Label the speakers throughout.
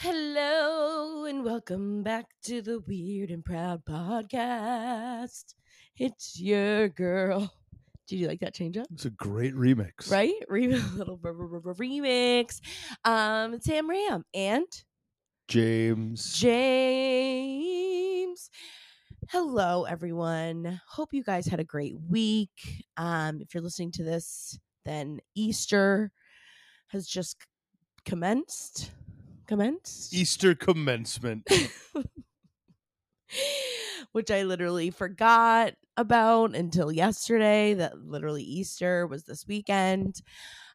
Speaker 1: Hello and welcome back to the Weird and Proud podcast. It's your girl. Did you like that change up?
Speaker 2: It's a great remix.
Speaker 1: Right? Re- little remix. Um, Sam Ram and
Speaker 2: James.
Speaker 1: James. Hello, everyone. Hope you guys had a great week. Um, if you're listening to this, then Easter has just commenced. Commenced?
Speaker 2: Easter commencement.
Speaker 1: which I literally forgot about until yesterday. That literally Easter was this weekend.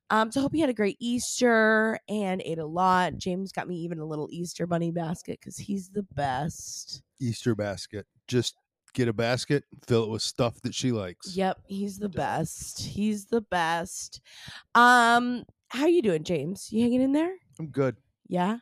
Speaker 1: Um, so hope you had a great Easter and ate a lot. James got me even a little Easter bunny basket because he's the best.
Speaker 2: Easter basket. Just get a basket, fill it with stuff that she likes.
Speaker 1: Yep, he's the best. He's the best. Um, how you doing, James? You hanging in there?
Speaker 2: I'm good.
Speaker 1: Yeah.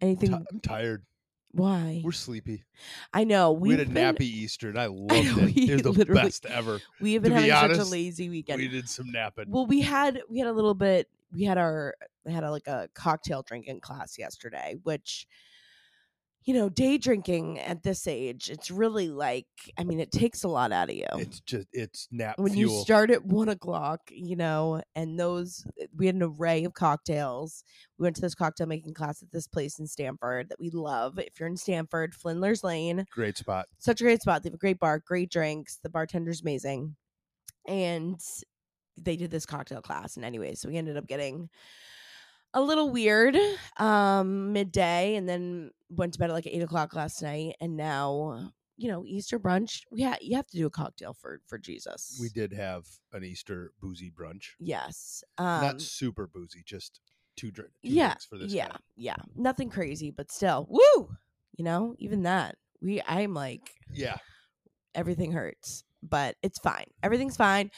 Speaker 1: Anything?
Speaker 2: I'm tired.
Speaker 1: why?
Speaker 2: We're sleepy.
Speaker 1: I know
Speaker 2: we had a
Speaker 1: been,
Speaker 2: nappy Easter and I loved
Speaker 1: know,
Speaker 2: it. It was the best ever.
Speaker 1: We have been
Speaker 2: to be
Speaker 1: having such a lazy weekend.
Speaker 2: We did some napping.
Speaker 1: Well, we had we had a little bit. We had our we had a, like a cocktail drinking class yesterday, which you know, day drinking at this age, it's really like I mean, it takes a lot out of you.
Speaker 2: it's just it's nap
Speaker 1: when
Speaker 2: fuel.
Speaker 1: you start at one o'clock, you know, and those we had an array of cocktails. We went to this cocktail making class at this place in Stanford that we love. If you're in Stanford, Flindler's Lane,
Speaker 2: Great spot.
Speaker 1: such a great spot. They have a great bar, great drinks. The bartender's amazing. And they did this cocktail class. And anyway, so we ended up getting a little weird um midday and then went to bed at like eight o'clock last night. And now, you know, Easter brunch. We ha- you have to do a cocktail for for Jesus.
Speaker 2: We did have an Easter boozy brunch.
Speaker 1: Yes. Um
Speaker 2: Not super boozy, just two, dr- two
Speaker 1: yeah,
Speaker 2: drinks for this
Speaker 1: yeah,
Speaker 2: guy.
Speaker 1: yeah. Nothing crazy, but still. Woo! You know, even that. We I'm like
Speaker 2: Yeah.
Speaker 1: everything hurts, but it's fine. Everything's fine.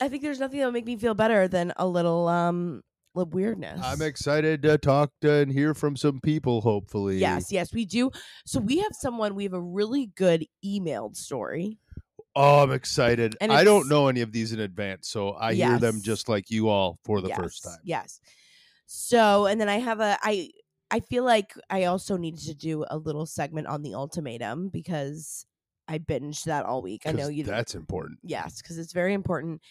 Speaker 1: I think there's nothing that would make me feel better than a little um weirdness.
Speaker 2: I'm excited to talk to and hear from some people, hopefully.
Speaker 1: Yes, yes, we do. So we have someone. We have a really good emailed story.
Speaker 2: Oh, I'm excited.
Speaker 1: And
Speaker 2: I don't know any of these in advance, so I hear them just like you all for the
Speaker 1: yes,
Speaker 2: first time.
Speaker 1: Yes. So, and then I have a I I feel like I also needed to do a little segment on the ultimatum because I binged that all week. I know you
Speaker 2: That's important.
Speaker 1: yes because it's very important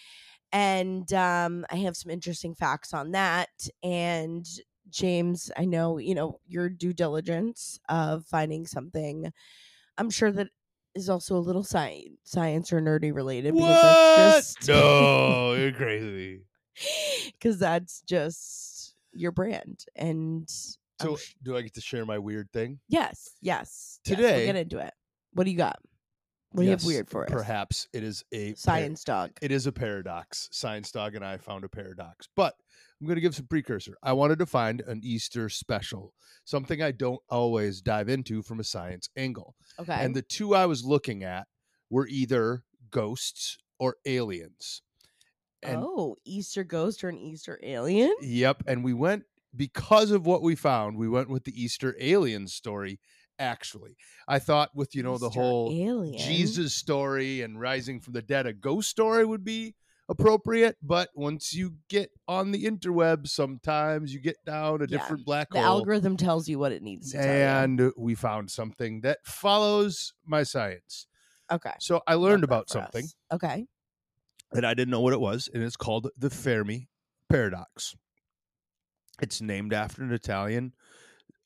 Speaker 1: and um i have some interesting facts on that and james i know you know your due diligence of finding something i'm sure that is also a little sci- science or nerdy related
Speaker 2: What?
Speaker 1: that's just
Speaker 2: no, you're crazy.
Speaker 1: because that's just your brand and
Speaker 2: So, do I get to share my weird thing?
Speaker 1: yes yes yes, we'll
Speaker 2: Today-
Speaker 1: get into it what do you got what do you have weird for us
Speaker 2: Perhaps it is a par-
Speaker 1: science dog
Speaker 2: it is a paradox. Science Dog and I found a paradox, but I'm going to give some precursor. I wanted to find an Easter special, something I don't always dive into from a science angle.
Speaker 1: okay
Speaker 2: And the two I was looking at were either ghosts or aliens. And
Speaker 1: oh easter ghost or an easter alien
Speaker 2: Yep. And we went because of what we found, we went with the Easter alien story. Actually, I thought with you know the whole
Speaker 1: alien.
Speaker 2: Jesus story and rising from the dead, a ghost story would be appropriate. But once you get on the interweb, sometimes you get down a
Speaker 1: Yeah,
Speaker 2: different black
Speaker 1: The
Speaker 2: hole.
Speaker 1: The algorithm tells you what it needs to
Speaker 2: and we found something that follows my science.
Speaker 1: Okay.
Speaker 2: So I learned about something
Speaker 1: us. Okay.
Speaker 2: that I didn't know what it was, and it's called the Fermi paradox. It's named after an Italian.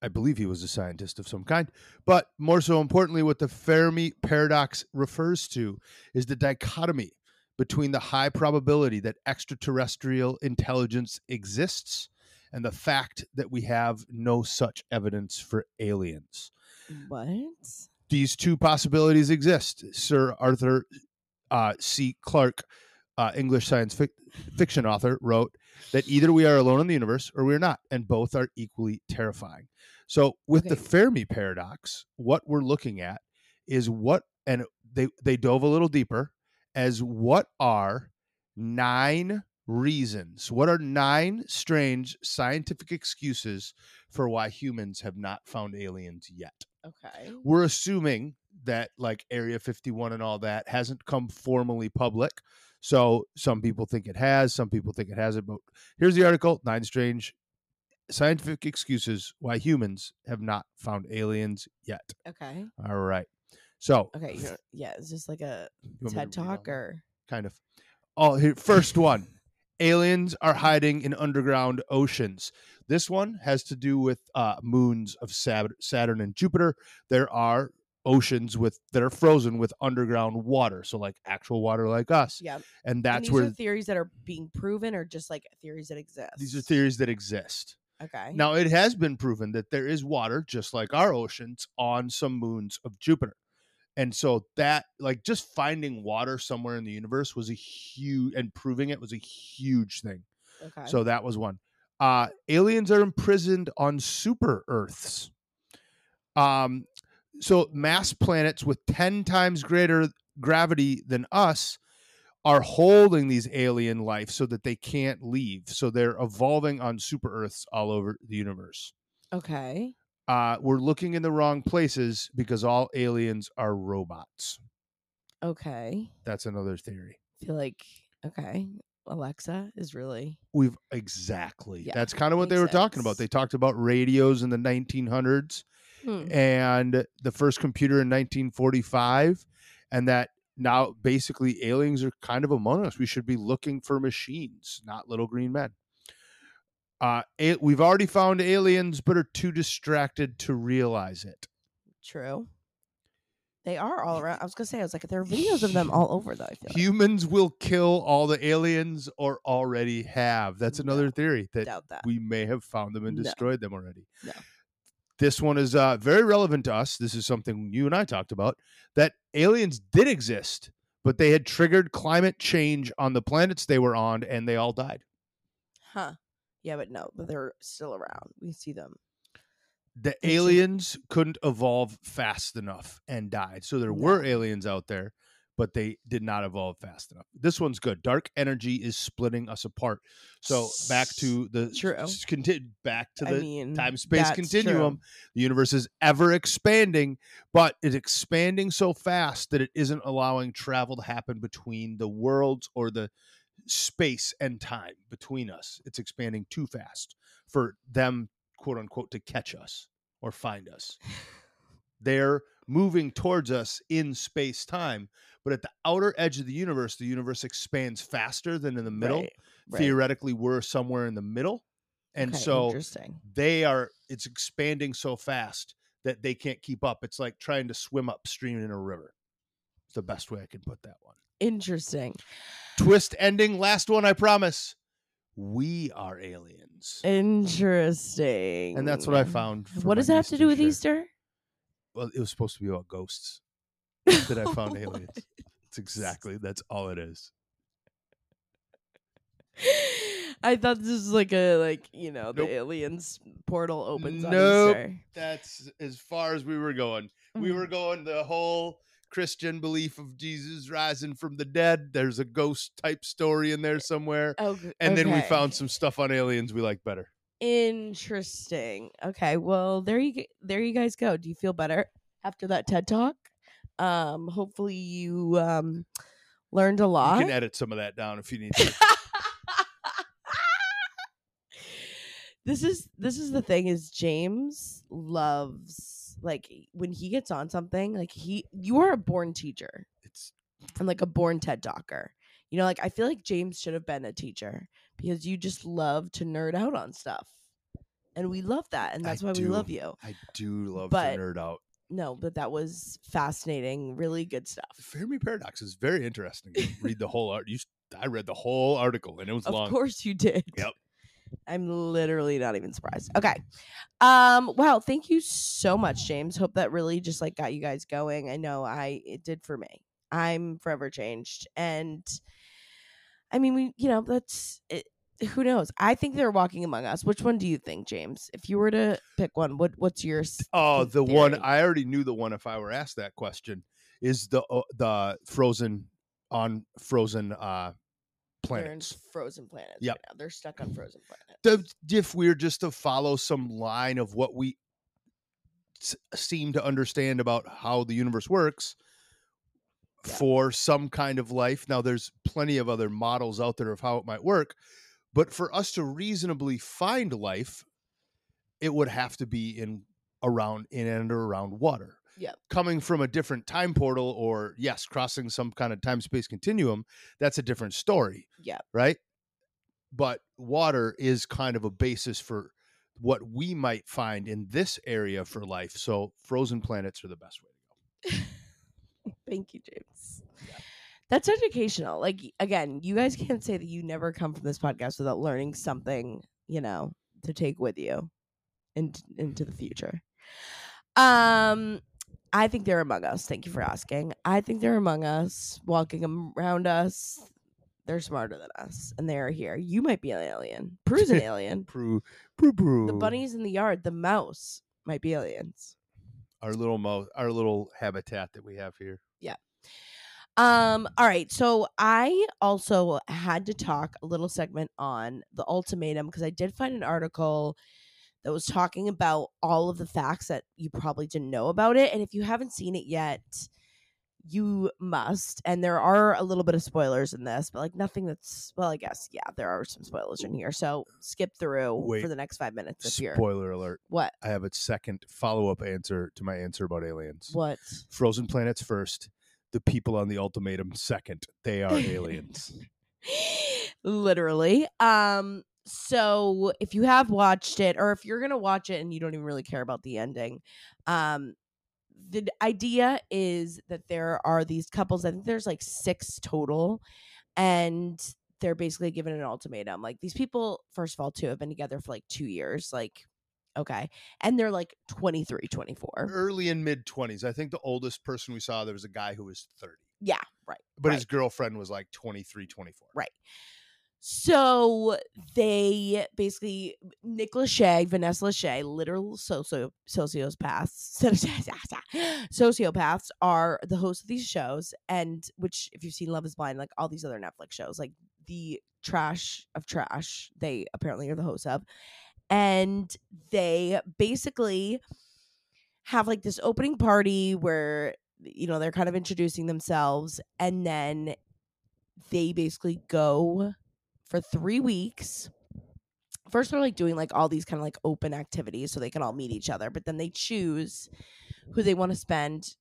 Speaker 2: I believe he was a scientist of some kind. But more so importantly, what the Fermi paradox refers to is the dichotomy between the high probability that extraterrestrial intelligence exists and the fact that we have no such evidence for aliens.
Speaker 1: What?
Speaker 2: These two possibilities exist. Sir Arthur uh, C. Clarke, uh, English science fic- fiction author, wrote that either we are alone in the universe or we're not, and both are equally terrifying. So, with the Fermi paradox, what we're looking at is what, and they they dove a little deeper as what are nine reasons, what are nine strange scientific excuses for why humans have not found aliens yet
Speaker 1: Okay.
Speaker 2: we're assuming that like area 51 and all that hasn't come formally public so some people think it has some people think it hasn't but here's the article nine strange scientific excuses why humans have not found aliens yet.
Speaker 1: Okay.
Speaker 2: All right. So,
Speaker 1: Okay. Yeah. It's just like a
Speaker 2: you want me to
Speaker 1: TED talk or?
Speaker 2: kind of. Oh, here, first one. Aliens are hiding in underground oceans. This one has to do with uh, moons of Saturn and Jupiter. There are oceans with that are frozen with underground water, so like actual water like us,
Speaker 1: Yeah.
Speaker 2: and
Speaker 1: And
Speaker 2: that's
Speaker 1: these
Speaker 2: where
Speaker 1: are theories that are being proven, or just like theories that exist.
Speaker 2: these are theories that exist.
Speaker 1: Okay.
Speaker 2: Now, it has been proven that there is water, just like our oceans, on some moons of Jupiter. And so that, like, just finding water somewhere in the universe was a huge, and proving it was a huge thing.
Speaker 1: Okay.
Speaker 2: So that was one. Uh, aliens are imprisoned on super Earths. Um, so mass planets with 10 times greater gravity than us are holding these alien life so that they can't leave. So they're evolving on super Earths all over the universe.
Speaker 1: okay.
Speaker 2: Uh, we're looking in the wrong places because all aliens are robots.
Speaker 1: Okay.
Speaker 2: That's another theory.
Speaker 1: I feel like okay. Alexa is really
Speaker 2: We've exactly.
Speaker 1: Yeah,
Speaker 2: That's kind of what they were
Speaker 1: makes
Speaker 2: talking about. They talked about radios in the 1900s
Speaker 1: Hmm.
Speaker 2: and the first computer in 1945 and that now basically aliens are kind of among us we should be looking for machines not little green men uh a- we've already found aliens but are too distracted to realize it
Speaker 1: true. They are all around. I was gonna say, I was like, there are videos of them all over though. I feel like.
Speaker 2: humans will kill all the aliens or already have that's another
Speaker 1: No,
Speaker 2: theory that
Speaker 1: doubt that.
Speaker 2: we may have found them and
Speaker 1: No.
Speaker 2: destroyed them already.
Speaker 1: No.
Speaker 2: This one is uh, very relevant to us. This is something you and I talked about that aliens did exist, but they had triggered climate change on the planets they were on and they all died.
Speaker 1: Huh. Yeah, but no, but they're still around. We see them.
Speaker 2: The aliens couldn't evolve fast enough and died. So there were aliens out there, but they did not evolve fast enough. This one's good. Dark energy is splitting us apart. So back to the
Speaker 1: True.
Speaker 2: conti- back to
Speaker 1: I
Speaker 2: the
Speaker 1: mean,
Speaker 2: time space continuum.
Speaker 1: true.
Speaker 2: The universe is ever expanding, but it's expanding so fast that it isn't allowing travel to happen between the worlds or the space and time between us. It's expanding too fast for them, quote unquote, to catch us or find us. They're moving towards us in space time, but at the outer edge of the universe, the universe expands faster than in the middle.
Speaker 1: Right, right.
Speaker 2: Theoretically, we're somewhere in the middle. And
Speaker 1: Okay,
Speaker 2: so they are it's expanding so fast that they can't keep up. It's like trying to swim upstream in a river. It's the best way I can put that one.
Speaker 1: Interesting.
Speaker 2: Twist ending, last one, I promise. We are aliens.
Speaker 1: Interesting.
Speaker 2: And that's what I found.
Speaker 1: What does that have to do with. Easter?
Speaker 2: Well, it was supposed to be about ghosts. That I found
Speaker 1: Oh
Speaker 2: aliens. It's exactly that's all it is.
Speaker 1: I thought this was like a like you know the
Speaker 2: Nope.
Speaker 1: aliens portal opens on
Speaker 2: Nope.
Speaker 1: Easter.
Speaker 2: That's as far as we were going. We
Speaker 1: Mm.
Speaker 2: were going the whole Christian belief of Jesus rising from the dead. There's a ghost type story in there somewhere.
Speaker 1: Oh, g-
Speaker 2: And then we
Speaker 1: okay.
Speaker 2: found some stuff on aliens we like better.
Speaker 1: Interesting. Okay, well there you g- there you guys go. Do you feel better after that TED talk? Um, hopefully you um learned a lot.
Speaker 2: You can edit some of that down if you need to.
Speaker 1: this is this is the thing is James loves like when he gets on something like he you are a born teacher
Speaker 2: It's
Speaker 1: and like a born TED talker. You know, like I feel like James should have been a teacher because you just love to nerd out on stuff. And we love that and
Speaker 2: I
Speaker 1: that's why we love you.
Speaker 2: I do love
Speaker 1: But-
Speaker 2: to nerd out.
Speaker 1: No, but that was fascinating, really good stuff. The.
Speaker 2: Fermi paradox is very interesting. Read the whole art. You, I read the whole article and it was
Speaker 1: Of
Speaker 2: long.
Speaker 1: Of course you did.
Speaker 2: Yep.
Speaker 1: I'm literally not even surprised. Okay. Um wow, thank you so much James. Hope that really just like got you guys going. I know I it did for me. I'm forever changed and I mean we you know that's it, who knows? I think they're walking among us. Which one do you think, James? If you were to pick one, what what's yours?
Speaker 2: Oh, the one? I already knew the one if I were asked that question is the uh, the frozen on frozen uh planets.
Speaker 1: frozen planets
Speaker 2: Yeah,
Speaker 1: right now. They're stuck on frozen planets.
Speaker 2: The, if we're just to follow some line of what we s- seem to understand about how the universe works
Speaker 1: Yeah.
Speaker 2: for some kind of life. Now, there's plenty of other models out there of how it might work, but for us to reasonably find life, it would have to be in around in and around water.
Speaker 1: Yep.
Speaker 2: Coming from a different time portal or yes, crossing some kind of time space continuum, that's a different story,
Speaker 1: Yep.
Speaker 2: right? But water is kind of a basis for what we might find in this area for life. So frozen planets are the best way to go.
Speaker 1: Thank you, James. That's educational. Like again, you guys can't say that you never come from this podcast without learning something, you know, to take with you into into the future. Um I think they're among us. Thank you for asking. I think they're among us, walking around us. They're smarter than us, and they are here. You might be an alien. Prue's an alien.
Speaker 2: Prue, prue, prue.
Speaker 1: The bunnies in the yard, the mouse might be aliens.
Speaker 2: our little mo, our little habitat that we have here.
Speaker 1: Um, all right. So I also had to talk a little segment on the ultimatum because I did find an article that was talking about all of the facts that you probably didn't know about it. And if you haven't seen it yet, you must. And there are a little bit of spoilers in this, but like nothing that's well, I guess, yeah, there are some spoilers in here. So skip through
Speaker 2: Wait.
Speaker 1: for the next five minutes if you're
Speaker 2: Spoiler alert.
Speaker 1: what?
Speaker 2: I have a second follow up answer to my answer about aliens.
Speaker 1: What?
Speaker 2: Frozen planets first, the people on the ultimatum second. They are aliens.
Speaker 1: literally um so if you have watched it or if you're gonna watch it and you don't even really care about the ending um the idea is that there are these couples i think there's like six total and they're basically given an ultimatum like these people first of all two have been together for like two years like okay and they're like 23 24
Speaker 2: Early and mid 20s. I think the oldest person we saw, there was a guy who was 30,
Speaker 1: yeah right
Speaker 2: but
Speaker 1: Right.
Speaker 2: his girlfriend was like 23, 24.
Speaker 1: Right. So they basically Nick Lachey, Vanessa Lachey, literal socio sociopaths, sociopaths are the hosts of these shows, and which if you've seen Love Is Blind, like all these other Netflix shows, like the trash of trash, they apparently are the hosts of, and they basically have like this opening party where you know they're kind of introducing themselves, and then they basically go for three weeks. First, they're like doing like all these kind of like open activities so they can all meet each other, but then they choose who they want to spend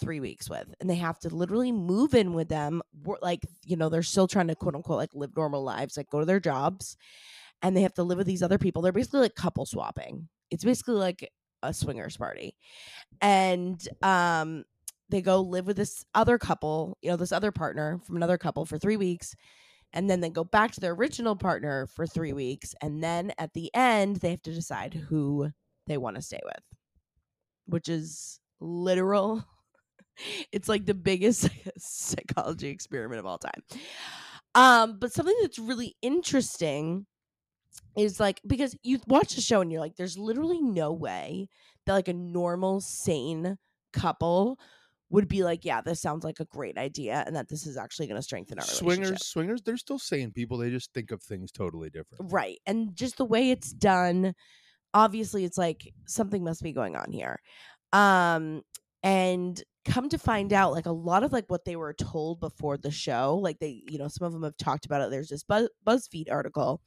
Speaker 1: three weeks with, and they have to literally move in with them. Like, you know, they're still trying to quote unquote like live normal lives, like go to their jobs, and they have to live with these other people. They're basically like couple swapping. It's basically like a swingers party, and um, they go live with this other couple, you know, this other partner from another couple for three weeks. And then they go back to their original partner for three weeks. And then at the end, they have to decide who they want to stay with, which is literal. It's like the biggest psychology experiment of all time. Um, but something that's really interesting is like because you watch the show and you're like, there's literally no way that like a normal, sane couple would be like, yeah, this sounds like a great idea, and that this is actually going to strengthen our
Speaker 2: Swingers,
Speaker 1: relationship.
Speaker 2: swingers, they're still sane people. They just think of things totally different.
Speaker 1: right? And just the way it's done, obviously, it's like something must be going on here. Um, and come to find out, like a lot of like what they were told before the show, like they, you know, some of them have talked about it. There's this Buzz- BuzzFeed article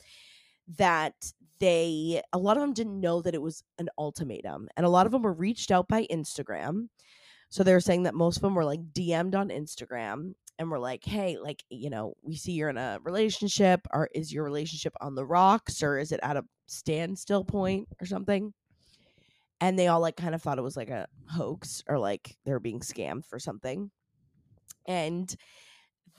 Speaker 1: that they a lot of them didn't know that it was an ultimatum and a lot of them were reached out by instagram. So they were saying that most of them were like dm'd on instagram and were like hey like you know we see you're in a relationship or is your relationship on the rocks or is it at a standstill point or something? And they all like kind of thought it was like a hoax or like they were being scammed for something. And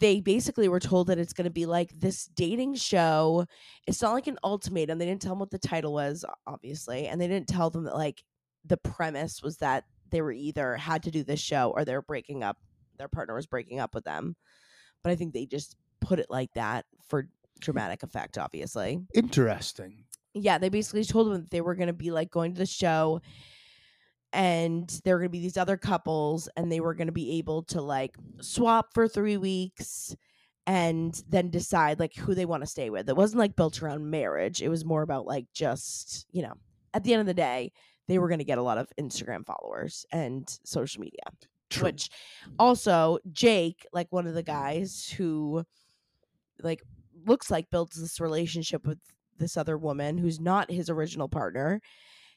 Speaker 1: they basically were told that it's going to be like this dating show. It's not like an ultimatum. They didn't tell them what the title was, obviously, and they didn't tell them that like the premise was that they were either had to do this show or they were breaking up. Their partner was breaking up with them, but I think they just put it like that for dramatic effect. Obviously,
Speaker 2: Interesting.
Speaker 1: yeah, they basically told them that they were going to be like going to the show and there were going to be these other couples and they were going to be able to like swap for 3 weeks and then decide like who they want to stay with. It wasn't like built around marriage. It was more about like just, you know, at the end of the day, they were going to get a lot of Instagram followers and social media
Speaker 2: True.
Speaker 1: which also Jake, like one of the guys who like looks like builds this relationship with this other woman who's not his original partner.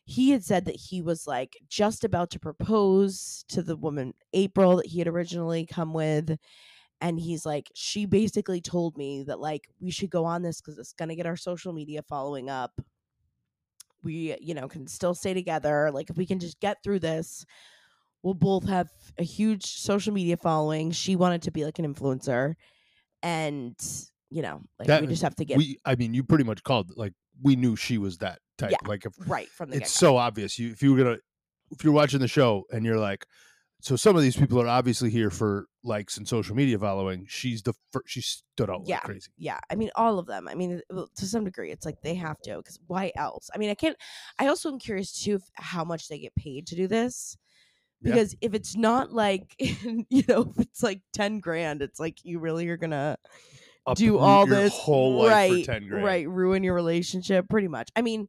Speaker 1: He had said that he was like just about to propose to the woman April that he had originally come with. And he's like, she basically told me that like we should go on this because it's gonna get our social media following up. We, you know, can still stay together. Like if we can just get through this, we'll both have a huge social media following. She wanted to be like an influencer. And, you know, like
Speaker 2: That-
Speaker 1: we just have to get
Speaker 2: we I mean you pretty much called like we knew she was that type.
Speaker 1: Yeah,
Speaker 2: Like if
Speaker 1: right from the
Speaker 2: it's
Speaker 1: get-go.
Speaker 2: so obvious. You if you were gonna if you're watching the show and you're like, so some of these people are obviously here for likes and social media following. She's the first. She stood out
Speaker 1: Yeah.
Speaker 2: like crazy.
Speaker 1: yeah i mean all of them i mean to some degree it's like they have to because why else i mean i can't i also am curious too how much they get paid to do this
Speaker 2: Yeah.
Speaker 1: because if it's not like you know if it's like 10 grand it's like you really are gonna do all this
Speaker 2: whole life
Speaker 1: right
Speaker 2: for ten grand.
Speaker 1: right ruin your relationship pretty much i mean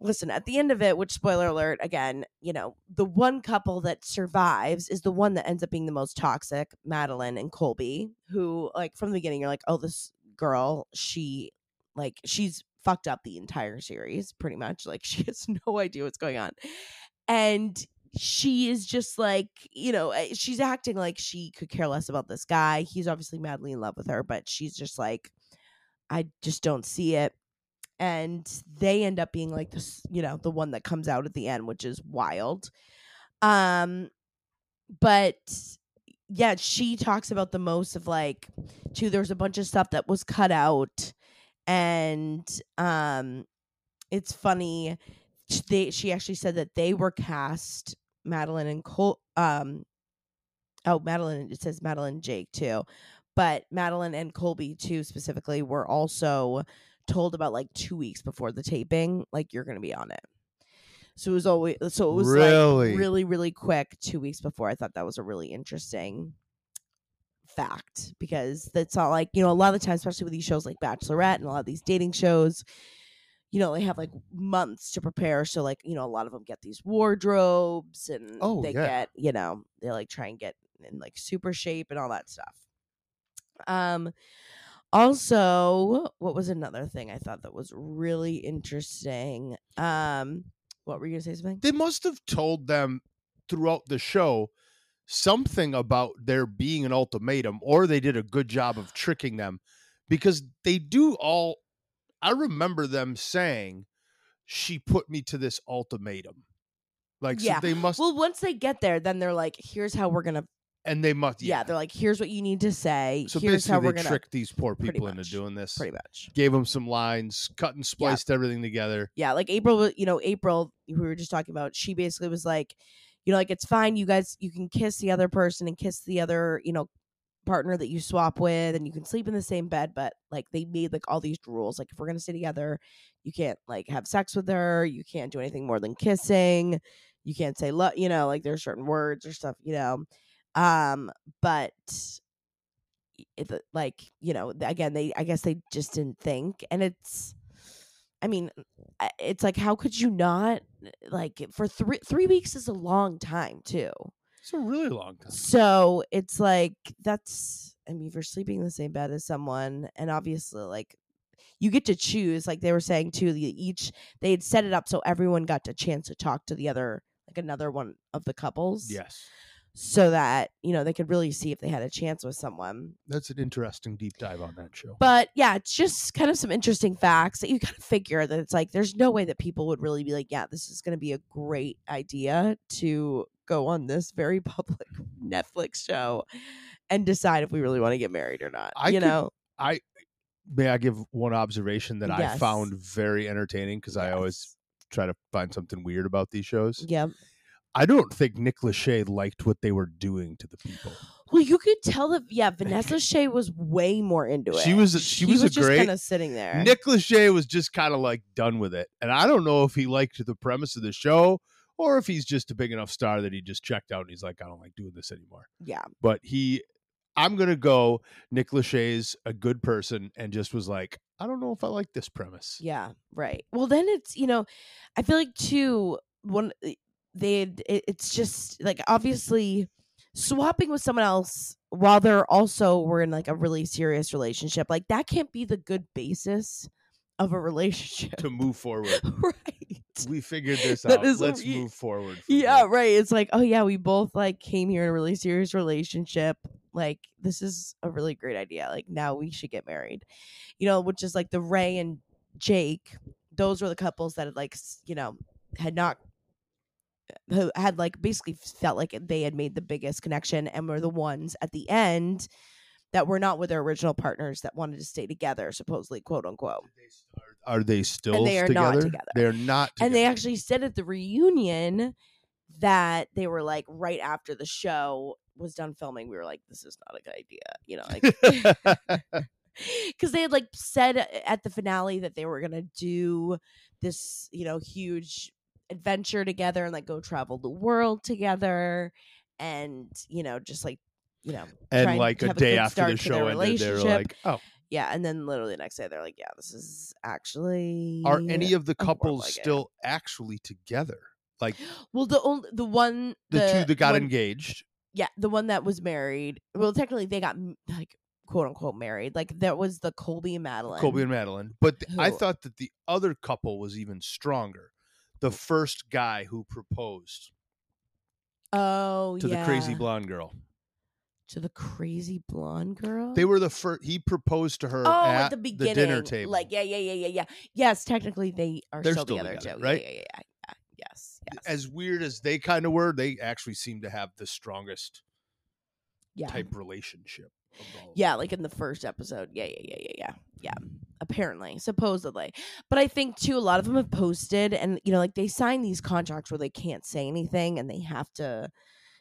Speaker 1: listen at the end of it which spoiler alert again you know the one couple that survives is the one that ends up being the most toxic madlyn and colby who like from the beginning you're like oh this girl she like she's fucked up the entire series pretty much like she has no idea what's going on and she is just like you know eh, she's acting like she could care less about this guy he's obviously madly in love with her but she's just like i just don't see it. And they end up being like this you know the one that comes out at the end which is wild. Um but yeah she talks about the most of like too there's a bunch of stuff that was cut out and um it's funny they she actually said that they were cast madlyn and cole um oh madlyn it says madlyn and jake too but madlyn and colby too specifically were also told about like two weeks before the taping like you're gonna be on it so it was always so it was
Speaker 2: Really?
Speaker 1: like really really quick two weeks before i thought that was a really interesting fact because that's not like you know a lot of the time especially with these shows like bachelorette and a lot of these dating shows you know they have like months to prepare so like you know a lot of them get these wardrobes and
Speaker 2: Oh,
Speaker 1: they
Speaker 2: yeah.
Speaker 1: get you know they like try and get in like super shape and all that stuff um also what was another thing i thought that was really interesting um what were you gonna say something
Speaker 2: They must have told them throughout the show something about there being an ultimatum, or they did a good job of tricking them because they do all. I remember them saying, "She put me to this ultimatum." Like,
Speaker 1: Yeah.
Speaker 2: so they must,
Speaker 1: well once they get there then they're like here's how we're gonna
Speaker 2: and they must,
Speaker 1: yeah,
Speaker 2: yeah.
Speaker 1: they're like here's what you need to say
Speaker 2: so
Speaker 1: here's
Speaker 2: basically,
Speaker 1: how we're
Speaker 2: they
Speaker 1: gonna
Speaker 2: tricked these poor people into doing this.
Speaker 1: pretty much
Speaker 2: Gave them some lines, cut and spliced everything together.
Speaker 1: yeah like april you know april we were just talking about she basically was like you know like it's fine you guys you can kiss the other person and kiss the other you know partner that you swap with and you can sleep in the same bed but like they made like all these rules like if we're gonna stay together you can't like have sex with her you can't do anything more than kissing you can't say love you know like there's certain words or stuff you know um but it, like you know again they i guess they just didn't think and it's i mean it's like how could you not like for three three weeks is a long time too
Speaker 2: It's a really long time.
Speaker 1: so it's like that's i mean if you're sleeping in the same bed as someone and obviously like you get to choose like they were saying too the each they had set it up so everyone got a chance to talk to the other like another one of the couples
Speaker 2: Yes,
Speaker 1: so that you know they could really see if they had a chance with someone
Speaker 2: that's an interesting deep dive on that show.
Speaker 1: but yeah it's just kind of some interesting facts that you kind of figure that it's like there's no way that people would really be like yeah this is going to be a great idea to go on this very public netflix show and decide if we really want to get married or not
Speaker 2: I
Speaker 1: you
Speaker 2: could-
Speaker 1: know I
Speaker 2: May I give one observation that I found very entertaining because I always try to find something weird about these shows.
Speaker 1: yeah
Speaker 2: I don't think Nick Lachey liked what they were doing to the people.
Speaker 1: well you could tell that yeah vanessa shea was way more into it
Speaker 2: She was- she was a
Speaker 1: just
Speaker 2: great-
Speaker 1: kind of sitting there
Speaker 2: Nick Lachey was just kind of like done with it. And I don't know if he liked the premise of the show or if he's just a big enough star that he just checked out and he's like, I don't like doing this anymore.
Speaker 1: yeah
Speaker 2: But he, I'm going to go, Nick Lachey's a good person and just was like, I don't know if I like this premise.
Speaker 1: Yeah, right. Well, then it's you know, I feel like too one eh, they it, it's just like obviously swapping with someone else while they're also were in like a really serious relationship like that can't be the good basis of a relationship.
Speaker 2: to move forward.
Speaker 1: right.
Speaker 2: We figured this
Speaker 1: That
Speaker 2: out.
Speaker 1: is
Speaker 2: Let's
Speaker 1: re-
Speaker 2: move forward.
Speaker 1: Yeah,
Speaker 2: here.
Speaker 1: right. It's like, oh yeah, we both like came here in a really serious relationship. Like this is a really great idea. Like now we should get married. You know, which is like the Rae and Jake. Those were the couples that had like, you know, had not who had like basically felt like they had made the biggest connection and were the ones at the end that were not with their original partners that wanted to stay together, supposedly, quote unquote.
Speaker 2: Are they still and
Speaker 1: they are
Speaker 2: together?
Speaker 1: not together.
Speaker 2: They're not.
Speaker 1: And they actually said at the reunion that they were like right after the show was done filming, we were like, this is not a good idea. You know, like because they had like said at the finale that they were gonna do this, you know, huge adventure together and like go travel the world together and you know, just like you know,
Speaker 2: and like a
Speaker 1: a
Speaker 2: day
Speaker 1: good
Speaker 2: after the show
Speaker 1: their
Speaker 2: ended, they were like, "Oh,
Speaker 1: yeah, and then literally the next day they're like, yeah, this is actually
Speaker 2: are any of the couples
Speaker 1: idea."
Speaker 2: still actually together? Like
Speaker 1: Well, the only the one
Speaker 2: the, two that got
Speaker 1: one-
Speaker 2: engaged?
Speaker 1: yeah, the one that was married. Well, technically they got like quote unquote married. Like that was the Colby and Madlyn.
Speaker 2: Colby and Madlyn. But th- I thought that the other couple was even stronger. The first guy who proposed
Speaker 1: oh
Speaker 2: to the crazy blonde girl.
Speaker 1: To the crazy blonde girl.
Speaker 2: They were the first. He proposed to her
Speaker 1: oh
Speaker 2: at,
Speaker 1: at the beginning,
Speaker 2: dinner table.
Speaker 1: Like yeah, yeah, yeah, yeah, yeah. Yes, technically they are
Speaker 2: They're
Speaker 1: still,
Speaker 2: still
Speaker 1: together,
Speaker 2: together,
Speaker 1: too.
Speaker 2: right?
Speaker 1: Yeah, yeah, yeah, yeah. Yes, yes.
Speaker 2: as weird as they kind of were, they actually seem to have the strongest
Speaker 1: yeah.
Speaker 2: type relationship. Of all of
Speaker 1: Yeah, like in the first episode. Yeah, yeah, yeah, yeah, yeah. Yeah. Apparently, supposedly. But I think too a lot of them have posted and you know, like they sign these contracts where they can't say anything and they have to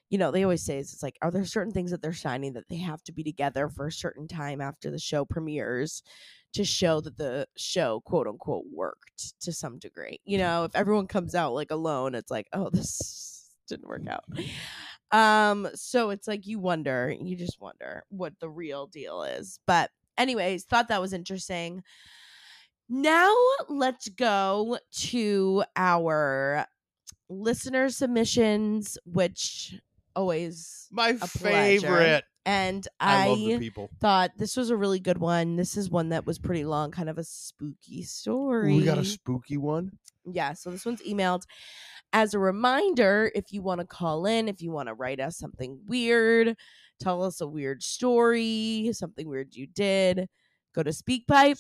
Speaker 1: you know, they always say it's it's like are there certain things that they're signing that they have to be together for a certain time after the show premieres to show that the show quote unquote worked to some degree. You know, if everyone comes out like alone, it's like, oh, this didn't work out. Um, so it's like you wonder, you just wonder what the real deal is. But anyways, thought that was interesting. Now let's go to our listener submissions, which always
Speaker 2: my
Speaker 1: pleasure.
Speaker 2: favorite.
Speaker 1: and
Speaker 2: I,
Speaker 1: I,
Speaker 2: love the people.
Speaker 1: thought this was a really good one. This is one that was pretty long, kind of a spooky story.
Speaker 2: Ooh, we got a spooky one.
Speaker 1: Yeah, so this one's emailed. As a reminder, if you want to call in, if you want to write us something weird, tell us a weird story, something weird you did, go to SpeakPipe,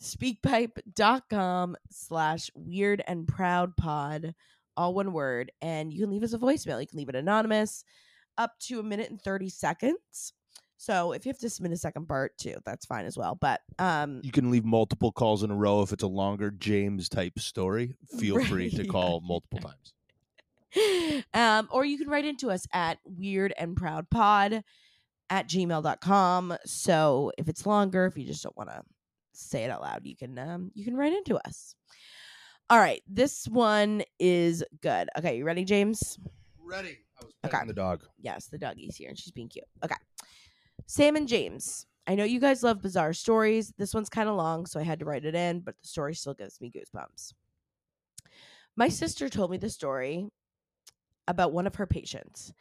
Speaker 2: Speak pipe.
Speaker 1: speakpipe.com slash weird and proud pod, all one word. And you can leave us a voicemail. You can leave it anonymous up to a minute and 30 seconds. So if you have to submit a second part too, that's fine as well. But um
Speaker 2: You can leave multiple calls in a row if it's a longer James type story. Feel free to call multiple times.
Speaker 1: um, or you can write into us at weird and proud pod at gmail.com. So if it's longer, if you just don't want to say it out loud, you can um you can write into us. All right, this one is good. Okay, you ready, James?
Speaker 2: Ready. I was
Speaker 1: Okay.
Speaker 2: the dog.
Speaker 1: Yes, the doggy's here and she's being cute. Okay. Sam and James. I know you guys love bizarre stories. This one's kind of long, so I had to write it in, but the story still gives me goosebumps. My sister told me the story about one of her patients.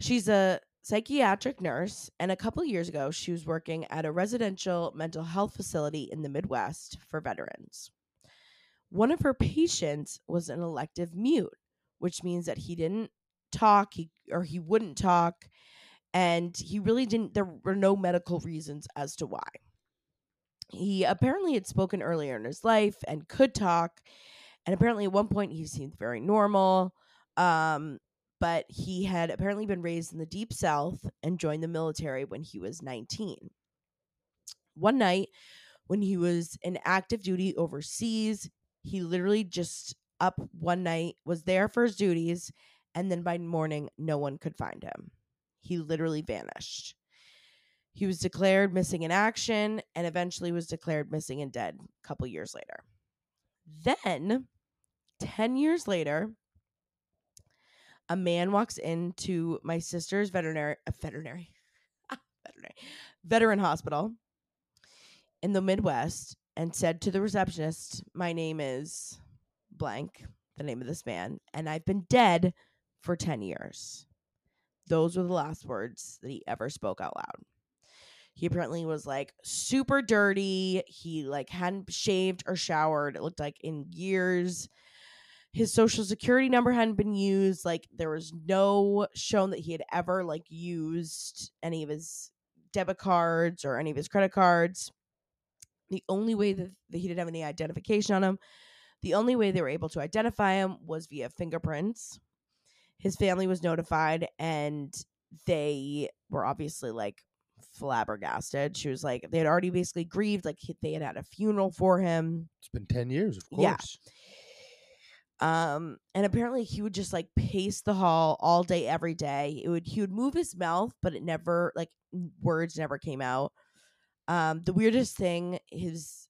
Speaker 1: She's a psychiatric nurse, and a couple years ago, she was working at a residential mental health facility in the Midwest for veterans. One of her patients was an elective mute, which means that he didn't talk he or he wouldn't talk and he really didn't there were no medical reasons as to why. He apparently had spoken earlier in his life and could talk and apparently at one point he seemed very normal um but he had apparently been raised in the deep south and joined the military when he was 19 one night when he was in active duty overseas he literally just up one night was there for his duties and then by morning no one could find him. He literally vanished. He was declared missing in action and eventually was declared missing and dead a couple years later. Then 10 years later a man walks into my sister's veterinary uh, veterinary veterinary veteran hospital in the midwest and said to the receptionist my name is blank the name of this man and i've been dead for 10 years those were the last words that he ever spoke out loud He apparently was like super dirty. He like hadn't shaved or showered. It looked like in years. His social security number hadn't been used. Like there was no shown that he had ever like used any of his debit cards or any of his credit cards. The only way that, he didn't have any identification on him, the only way they were able to identify him was via fingerprints. His family was notified and they were obviously like flabbergasted. She was like, they had already basically grieved, like he- they had had a funeral for him.
Speaker 2: It's been 10 years, of course. Yeah.
Speaker 1: Um, and apparently he would just like pace the hall all day, every day. It would he would move his mouth, but it never like words never came out. Um, the weirdest thing is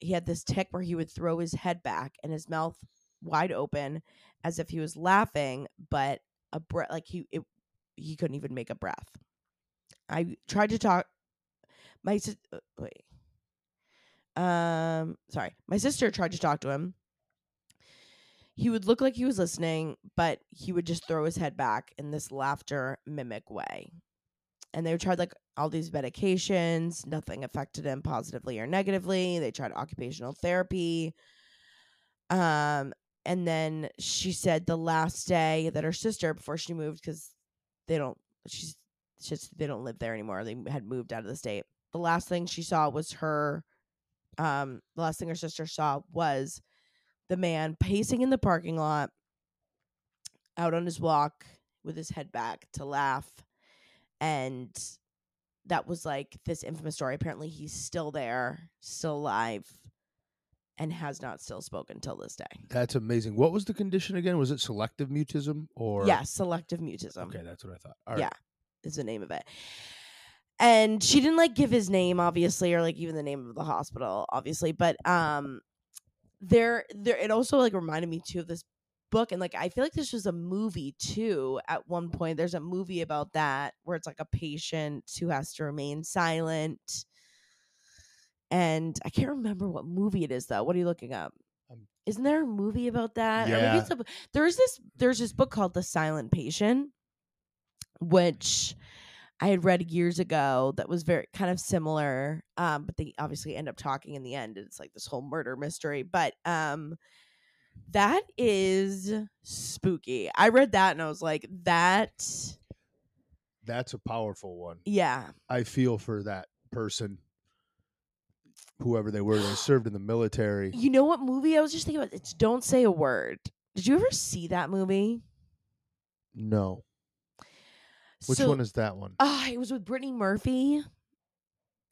Speaker 1: he had this tick where he would throw his head back and his mouth wide open as if he was laughing, but a breath like he it, he couldn't even make a breath. I tried to talk my sis- uh, wait. Um, sorry, my sister tried to talk to him. He would look like he was listening, but he would just throw his head back in this laughter mimic way. And they tried like all these medications, nothing affected him positively or negatively. They tried occupational therapy. Um, and then she said the last day that her sister, before she moved, because they don't, she's just they don't live there anymore. They had moved out of the state. The last thing she saw was her. Um, the last thing her sister saw was the man pacing in the parking lot, out on his walk with his head back to laugh, and that was like this infamous story. Apparently, he's still there, still alive, and has not still spoken till this day.
Speaker 2: That's amazing. What was the condition again? Was it selective mutism or?
Speaker 1: yes, selective mutism.
Speaker 2: Okay, that's what I thought. Right.
Speaker 1: Yeah. is the name of it. And she didn't like give his name, obviously, or like even the name of the hospital, obviously. But um, there, there, it also like reminded me too of this book, and like I feel like this was a movie too. At one point, there's a movie about that where it's like a patient who has to remain silent. And I can't remember what movie it is though. What are you looking up? Isn't there a movie about that?
Speaker 2: Yeah.
Speaker 1: a, there's this there's this book called The Silent Patient, which I had read years ago that was very kind of similar. Um, but they obviously end up talking in the end. It's like this whole murder mystery. But um that is spooky. I read that and I was like, that
Speaker 2: That's a powerful one.
Speaker 1: yeah.
Speaker 2: I feel for that person, whoever they were. They served in the military.
Speaker 1: You know what movie I was just thinking about? It's Don't Say a Word. Did you ever see that movie?
Speaker 2: No. Which
Speaker 1: So-
Speaker 2: one is that one?
Speaker 1: Ah, it was with Brittany Murphy.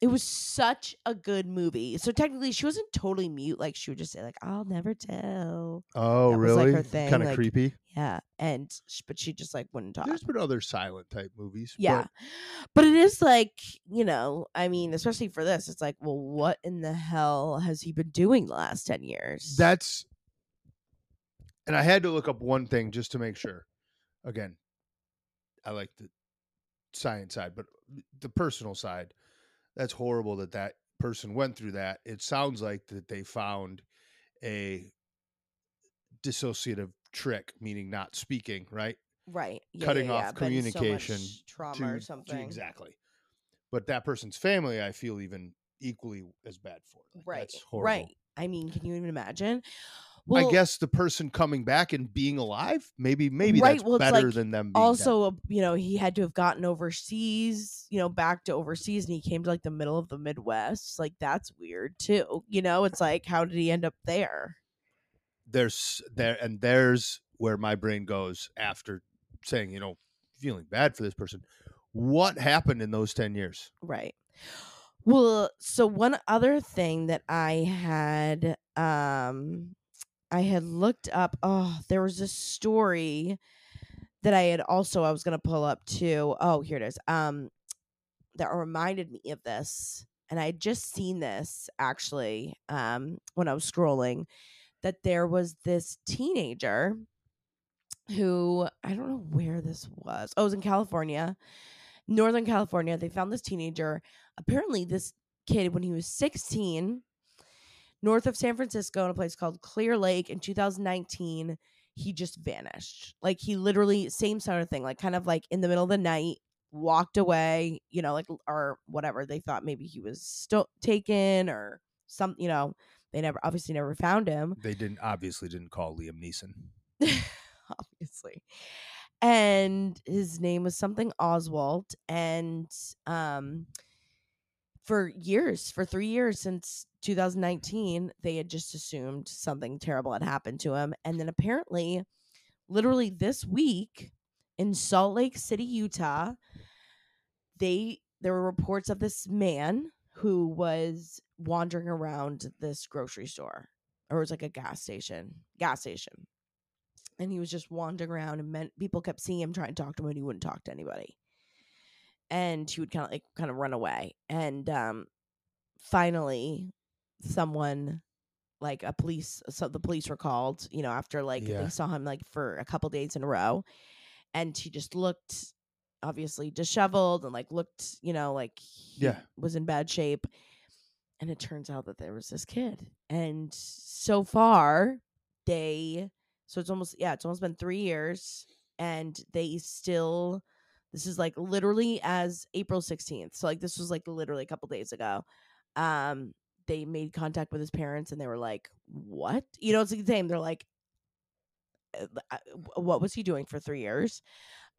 Speaker 1: It was such a good movie. So technically, she wasn't totally mute. Like she would just say, "Like I'll never tell."
Speaker 2: Oh,
Speaker 1: that was, like,
Speaker 2: really?
Speaker 1: her thing,
Speaker 2: Kind of
Speaker 1: like,
Speaker 2: creepy.
Speaker 1: Yeah, and but she just like wouldn't talk.
Speaker 2: There's been other silent type movies. but
Speaker 1: yeah, but it is like you know, I mean, especially for this, it's like, well, what in the hell has he been doing the last ten years?
Speaker 2: that's. And I had to look up one thing just to make sure. Again, I like the science side, but the personal side, that's horrible that that person went through that. It sounds like that they found a dissociative trick, meaning not speaking, right?
Speaker 1: right, yeah,
Speaker 2: cutting
Speaker 1: yeah,
Speaker 2: off
Speaker 1: yeah, been so
Speaker 2: communication
Speaker 1: trauma
Speaker 2: to,
Speaker 1: or
Speaker 2: to-
Speaker 1: something.
Speaker 2: exactly. But that person's family, I feel even equally as bad for. Like,
Speaker 1: Right,
Speaker 2: That's horrible.
Speaker 1: right. I mean, can you even imagine?
Speaker 2: I guess the person coming back and being alive, maybe maybe
Speaker 1: Right,
Speaker 2: that's
Speaker 1: well,
Speaker 2: better
Speaker 1: like
Speaker 2: than them being dead.
Speaker 1: also uh, you know he had to have gotten overseas you know back to overseas and he came to like the middle of the midwest like that's weird too you know it's like how did he end up there
Speaker 2: there's there and there's where my brain goes after saying, you know, feeling bad for this person. What happened in those 10 years?
Speaker 1: right well so one other thing that i had um i had looked up oh there was a story that i had also i was gonna pull up too. Oh here it is um that reminded me of this and i had just seen this actually um when i was scrolling that there was this teenager who i don't know where this was. Oh it was in california northern california. They found this teenager. Apparently this kid when he was 16 north of san francisco in a place called clear lake in 2019 he just vanished like he literally same sort of thing like kind of like in the middle of the night walked away, you know, like or whatever. They thought maybe he was still taken or some, you know, they never obviously never found him.
Speaker 2: They didn't obviously didn't call Liam Neeson.
Speaker 1: obviously. And his name was something Oswald and um for years, for 3 years since 2019, they had just assumed something terrible had happened to him and then apparently literally this week in Salt Lake City, Utah, they there were reports of this man who was wandering around this grocery store or it was like a gas station, gas station. And he was just wandering around and people kept seeing him trying to talk to him and he wouldn't talk to anybody. And he would kind of like kind of run away. And um finally someone like a police so the police were called, you know, after like
Speaker 2: Yeah.
Speaker 1: they saw him like for a couple days in a row. And he just looked obviously disheveled and like looked, you know, like he
Speaker 2: Yeah.
Speaker 1: was in bad shape. And it turns out that there was this kid. And so far, they so it's almost yeah, it's almost been three years, and they still this is like literally as April 16th. So like this was like literally a couple days ago. Um, they made contact with his parents and they were like, What? You know, it's like the same. They're like, "Uh, uh, what was he doing for three years?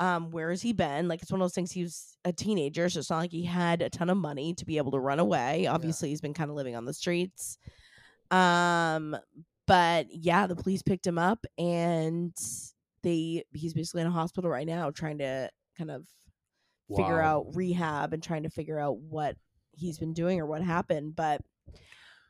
Speaker 1: Um, where has he been? Like it's one of those things. He was a teenager, so it's not like he had a ton of money to be able to run away. Obviously, he's been kind of living on the streets. Um, but yeah, the police picked him up, and they he's basically in a hospital right now, trying to kind of figure
Speaker 2: Wow.
Speaker 1: out rehab and trying to figure out what he's been doing or what happened. But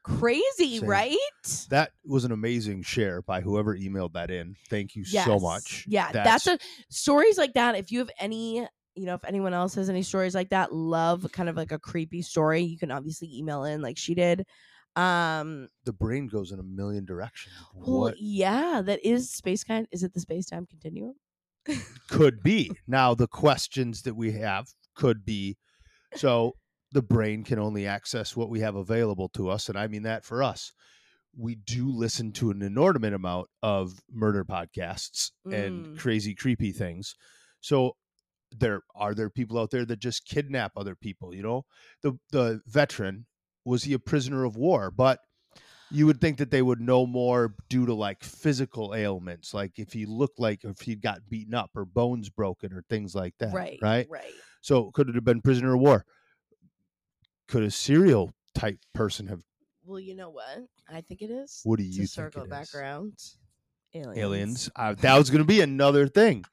Speaker 1: crazy,
Speaker 2: Same.
Speaker 1: right?
Speaker 2: That was an amazing share by whoever emailed that in. Thank you so much.
Speaker 1: Yeah, that's, a stories like that. If you have any, you know, if anyone else has any stories like that, love kind of like a creepy story, you can obviously email in like she did. Um,
Speaker 2: the brain goes in a million directions.
Speaker 1: well,
Speaker 2: what
Speaker 1: yeah, that is space kind. Is it the space time continuum?
Speaker 2: Could be. Now the questions that we have could be so the brain can only access what we have available to us and I mean that for us. We do listen to an inordinate amount of murder podcasts and
Speaker 1: Mm.
Speaker 2: crazy creepy things. So there are there people out there that just kidnap other people, you know? The the veteran was he a prisoner of war? But you would think that they would know more due to like physical ailments, like if he looked like if he got beaten up or bones broken or things like that.
Speaker 1: right,
Speaker 2: Right.
Speaker 1: right.
Speaker 2: So could it have been prisoner of war? Could a serial type person have?
Speaker 1: Well, you know what? I think it is.
Speaker 2: What do
Speaker 1: to
Speaker 2: you think
Speaker 1: circle
Speaker 2: it
Speaker 1: it
Speaker 2: is?
Speaker 1: back around. Aliens.
Speaker 2: Aliens. Uh, that was going to be another thing.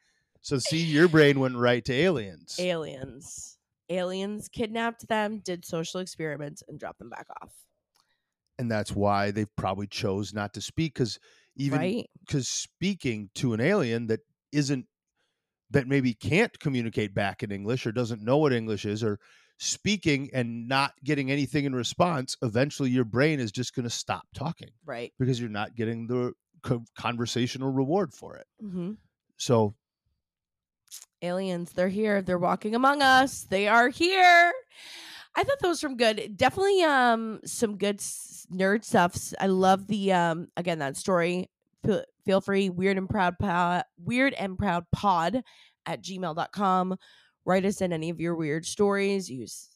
Speaker 2: So see, your brain went right to aliens.
Speaker 1: Aliens. Aliens kidnapped them, did social experiments, and dropped them back off.
Speaker 2: And that's why they probably chose not to speak because even
Speaker 1: right?
Speaker 2: because speaking to an alien that isn't that maybe can't communicate back in english or doesn't know what english is or speaking and not getting anything in response eventually your brain is just going to stop talking
Speaker 1: Right.
Speaker 2: because you're not getting the co- conversational reward for it
Speaker 1: Mm-hmm.
Speaker 2: so
Speaker 1: aliens they're here they're walking among us they are here i thought those from good definitely um some good nerd stuff I love the um again that story feel, feel free weird and proud pod weird and proud pod at gmail.com write us in any of your weird stories use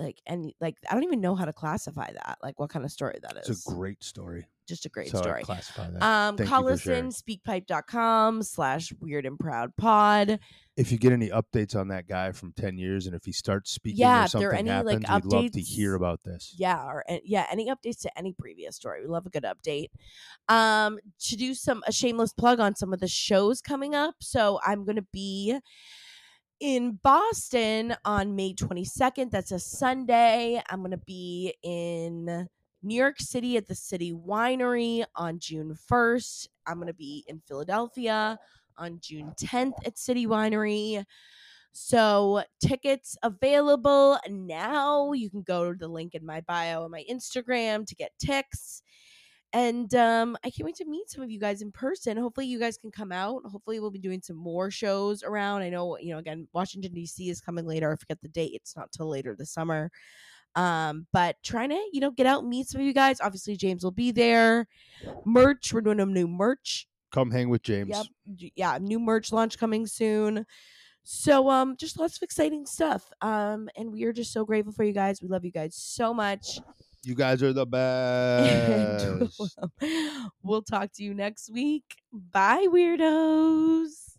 Speaker 1: like any like i don't even know how to classify that like what kind of story that is
Speaker 2: it's a great story.
Speaker 1: Just a great
Speaker 2: so I
Speaker 1: story.
Speaker 2: classify that.
Speaker 1: Um
Speaker 2: Thank
Speaker 1: call us in speakpipe.com slash weird and proud pod.
Speaker 2: If you get any updates on that guy from 10 years and if he starts speaking
Speaker 1: Yeah,
Speaker 2: or
Speaker 1: if there are
Speaker 2: something
Speaker 1: any, like,
Speaker 2: happens we'd love to hear about this.
Speaker 1: Yeah or yeah any updates to any previous story. We love a good update. Um to do some a shameless plug on some of the shows coming up. So i'm gonna be in boston on may 22nd that's a sunday i'm gonna be in new york city at the city winery on june 1st i'm gonna be in philadelphia on june 10th at city winery so tickets available now. You can go to the link in my bio on my Instagram to get ticks. And um, I can't wait to meet some of you guys in person. Hopefully, you guys can come out. Hopefully, we'll be doing some more shows around. I know, you know, again, Washington D.C. is coming later. I forget the date. It's not till later this summer. Um, but trying to, you know, get out and meet some of you guys. Obviously, James will be there. Merch. We're doing a new merch
Speaker 2: come hang with james
Speaker 1: Yep. Yeah, new merch launch coming soon. So um just lots of exciting stuff. Um and we are just so grateful for you guys. We love you guys so much.
Speaker 2: You guys are the best.
Speaker 1: we'll talk to you next week. Bye weirdos.